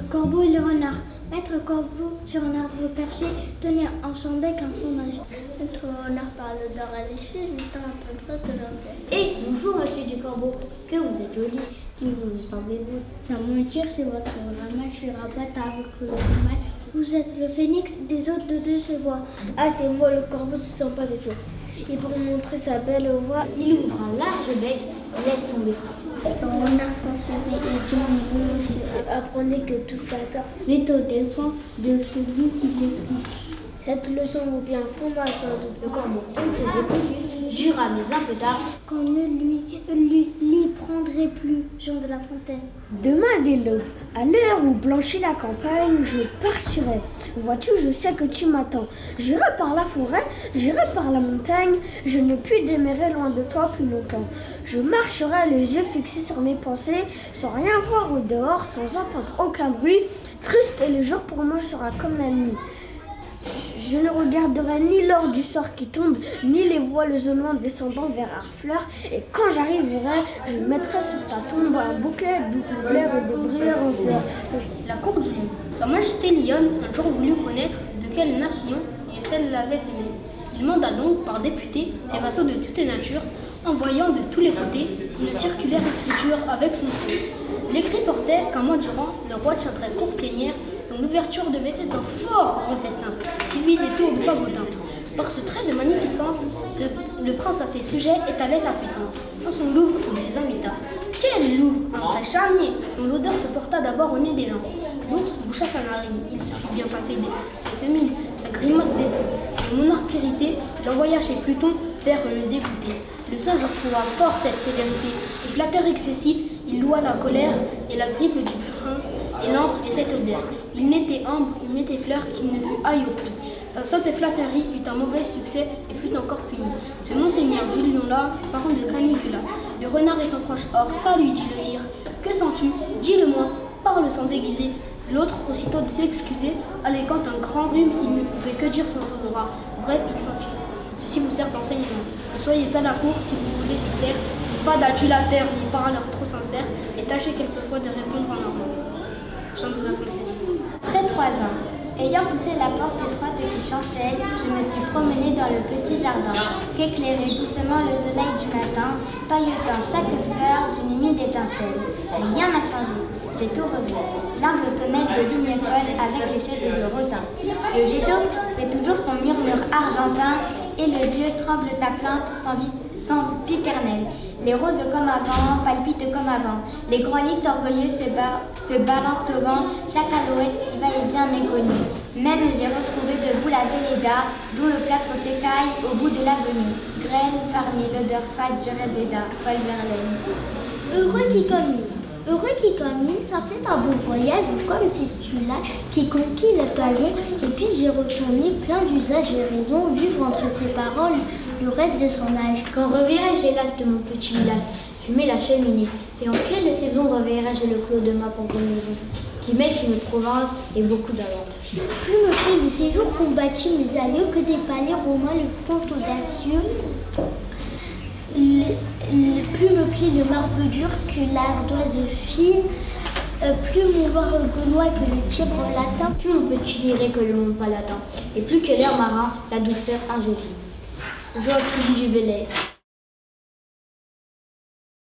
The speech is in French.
corbeau et le renard. Maître corbeau sur un arbre perché tenait en son bec un fromage. Maître renard parle d'or à lécher, lui tend un peu de l'anglais. Eh, bonjour monsieur du corbeau, que vous êtes joli, qui vous me semblez-vous Ça mentir, c'est votre ramage, je rabatte avec le mal. Vous êtes le phénix des hôtes de deux se voix. Ah, c'est moi, le corbeau se sent pas des jours. Et pour montrer sa belle voix, il ouvre un large bec et laisse tomber ça. Le renard s'enseigner et dit bon monsieur, apprenez que tout flatteur met au dépens de celui qui l'écoute. Cette leçon vaut bien sans doute. Le corbeau toutes écoutes, jura mais un peu qu'on ne lui, lui, prendrait plus Jean de la Fontaine. Demain dès l'aube, à l'heure où blanchit la campagne, je partirai. Vois-tu, je sais que tu m'attends. J'irai par la forêt, j'irai par la montagne, je ne puis demeurer loin de toi plus longtemps. Je marcherai les yeux fixés sur mes pensées, sans rien voir au dehors, sans entendre aucun bruit. Triste et le jour pour moi sera comme la nuit. Je ne regarderai ni l'or du sort qui tombe, ni les voiles au loin descendant vers Harfleur. Et quand j'arriverai, je mettrai sur ta tombe un bouclet de et de en fleurs. La cour du lion. Sa Majesté Lyon un jour voulut connaître de quelle nation et celle l'avait fait Il manda donc par député ses vassaux de toutes natures, envoyant de tous les côtés une circulaire écriture avec son feu. L'écrit portait qu'un mois durant, le roi tiendrait cour plénière l'ouverture devait être un fort grand festin, suivi des tours de fagotin. Par ce trait de magnificence, le prince à ses sujets étalait sa puissance. Dans son louvre, il les invita. Quel louvre Un vrai charnier, dont l'odeur se porta d'abord au nez des gens. L'ours boucha sa narine. Il se fut bien passé des cette mine, sa grimace début. Le monarque irrité l'envoya chez Pluton faire le dégoûter. Le sage trouva fort cette sévérité, et flatteur excessif, il loua la colère et la griffe du prince, et l'antre et cette odeur. Il n'était ambre, il n'était fleur qu'il ne fut aïe au prix. Sa saute flatterie eut un mauvais succès et fut encore puni. Ce monseigneur Julien-là fut parent de Canigula. Le renard étant proche, or ça lui dit le sire. Que sens-tu? Dis-le-moi, parle sans déguiser. L'autre, aussitôt de s'excuser, alléguant un grand rhume, il ne pouvait que dire sans odorat. Bref, il sentit. Ceci vous sert d'enseignement. Soyez à la cour si vous voulez pas d'adulateur ni parleur trop sincère, et tâchez quelquefois de répondre en normand. Jean de la Près trois ans. Ayant poussé la porte étroite qui chancelle, je me suis promenée dans le petit jardin, qu'éclairait doucement le soleil du matin, pailletant chaque fleur d'une humide étincelle. Rien n'a changé, j'ai tout revu. L'humble tonnelle de vigne folle avec les chaises de rotin. Le jet d'eau fait toujours son murmure argentin et le vieux tremble sa plainte sans, sans piternelle. Les roses comme avant palpitent comme avant. Les grands lys orgueilleux se, balancent au vent. Chaque alouette qui va et vient méconnue. Même j'ai retrouvé debout la Véléda, dont le plâtre s'écaille au bout de l'avenue. Graine parmi l'odeur fade du Réséda, Paul Verlaine. Heureux qui commise. Heureux qui commise, ça fait un beau voyage comme si tu l'as qui conquis l'occasion et puis j'ai retourné plein d'usages et raisons vivre entre ses parents le reste de son âge. Quand reverrai-je l'âge de mon petit village Fumer la cheminée. Et en quelle saison reverrai-je le clos de ma pauvre maison qui mêle une province et beaucoup d'avantages. Plus me plaît le séjour qu'ont bâti mes alliés que des palais romains, le front audacieux. Plus me plaît le marbre dur que l'ardoise fine. Euh, plus mon loir gaulois que le tibre latin, plus mon petit liré que le monde palatin, et plus que l'air marin, la douceur argentine. Jogo de bilhete.